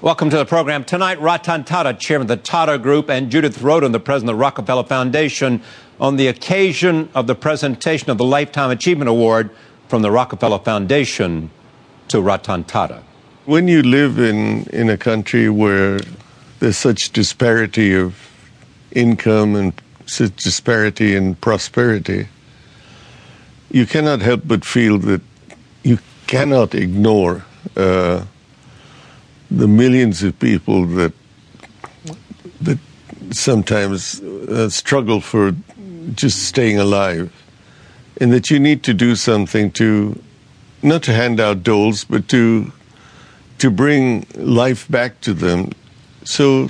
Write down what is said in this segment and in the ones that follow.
Welcome to the program. Tonight, Ratan Tata, chairman of the Tata Group, and Judith Rodin, the president of the Rockefeller Foundation, on the occasion of the presentation of the Lifetime Achievement Award from the Rockefeller Foundation to Ratan Tata. When you live in, in a country where there's such disparity of income and such disparity in prosperity, you cannot help but feel that you cannot ignore uh, the millions of people that that sometimes uh, struggle for just staying alive, and that you need to do something to not to hand out doles, but to to bring life back to them. So,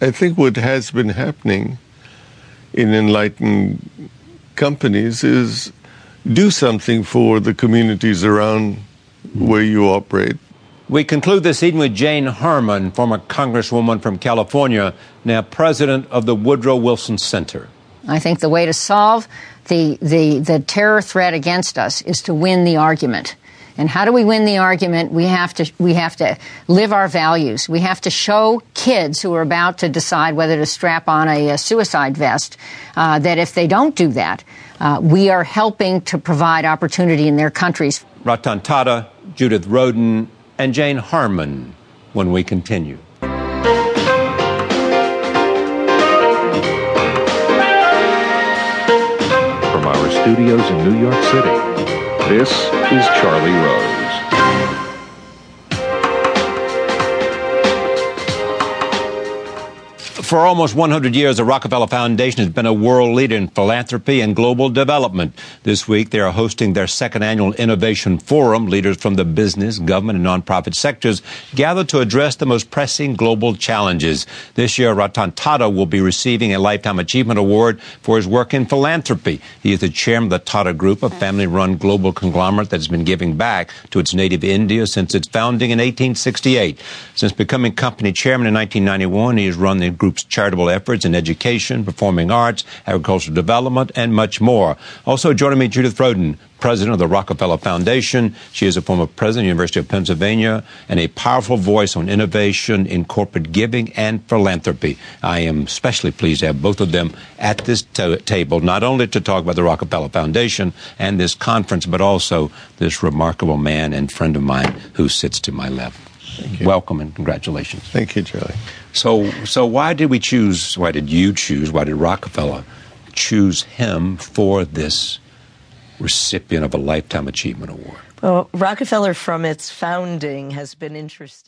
I think what has been happening in enlightened companies is do something for the communities around where you operate we conclude this evening with Jane Harman, former Congresswoman from California, now president of the Woodrow Wilson Center. I think the way to solve the, the, the terror threat against us is to win the argument. And how do we win the argument? We have to we have to live our values. We have to show kids who are about to decide whether to strap on a, a suicide vest uh, that if they don't do that, uh, we are helping to provide opportunity in their countries. Ratan Tata, Judith Rodin, and Jane Harman when we continue. From our studios in New York City, this is Charlie Rose. For almost 100 years, the Rockefeller Foundation has been a world leader in philanthropy and global development. This week, they are hosting their second annual Innovation Forum. Leaders from the business, government, and nonprofit sectors gather to address the most pressing global challenges. This year, Ratan Tata will be receiving a Lifetime Achievement Award for his work in philanthropy. He is the chairman of the Tata Group, a family-run global conglomerate that has been giving back to its native India since its founding in 1868. Since becoming company chairman in 1991, he has run the group charitable efforts in education, performing arts, agricultural development, and much more. Also joining me, Judith Rodin, president of the Rockefeller Foundation. She is a former president of the University of Pennsylvania and a powerful voice on innovation in corporate giving and philanthropy. I am especially pleased to have both of them at this t- table, not only to talk about the Rockefeller Foundation and this conference, but also this remarkable man and friend of mine who sits to my left. Welcome and congratulations. Thank you, Charlie. So, so why did we choose? Why did you choose? Why did Rockefeller choose him for this recipient of a Lifetime Achievement Award? Well, Rockefeller, from its founding, has been interested.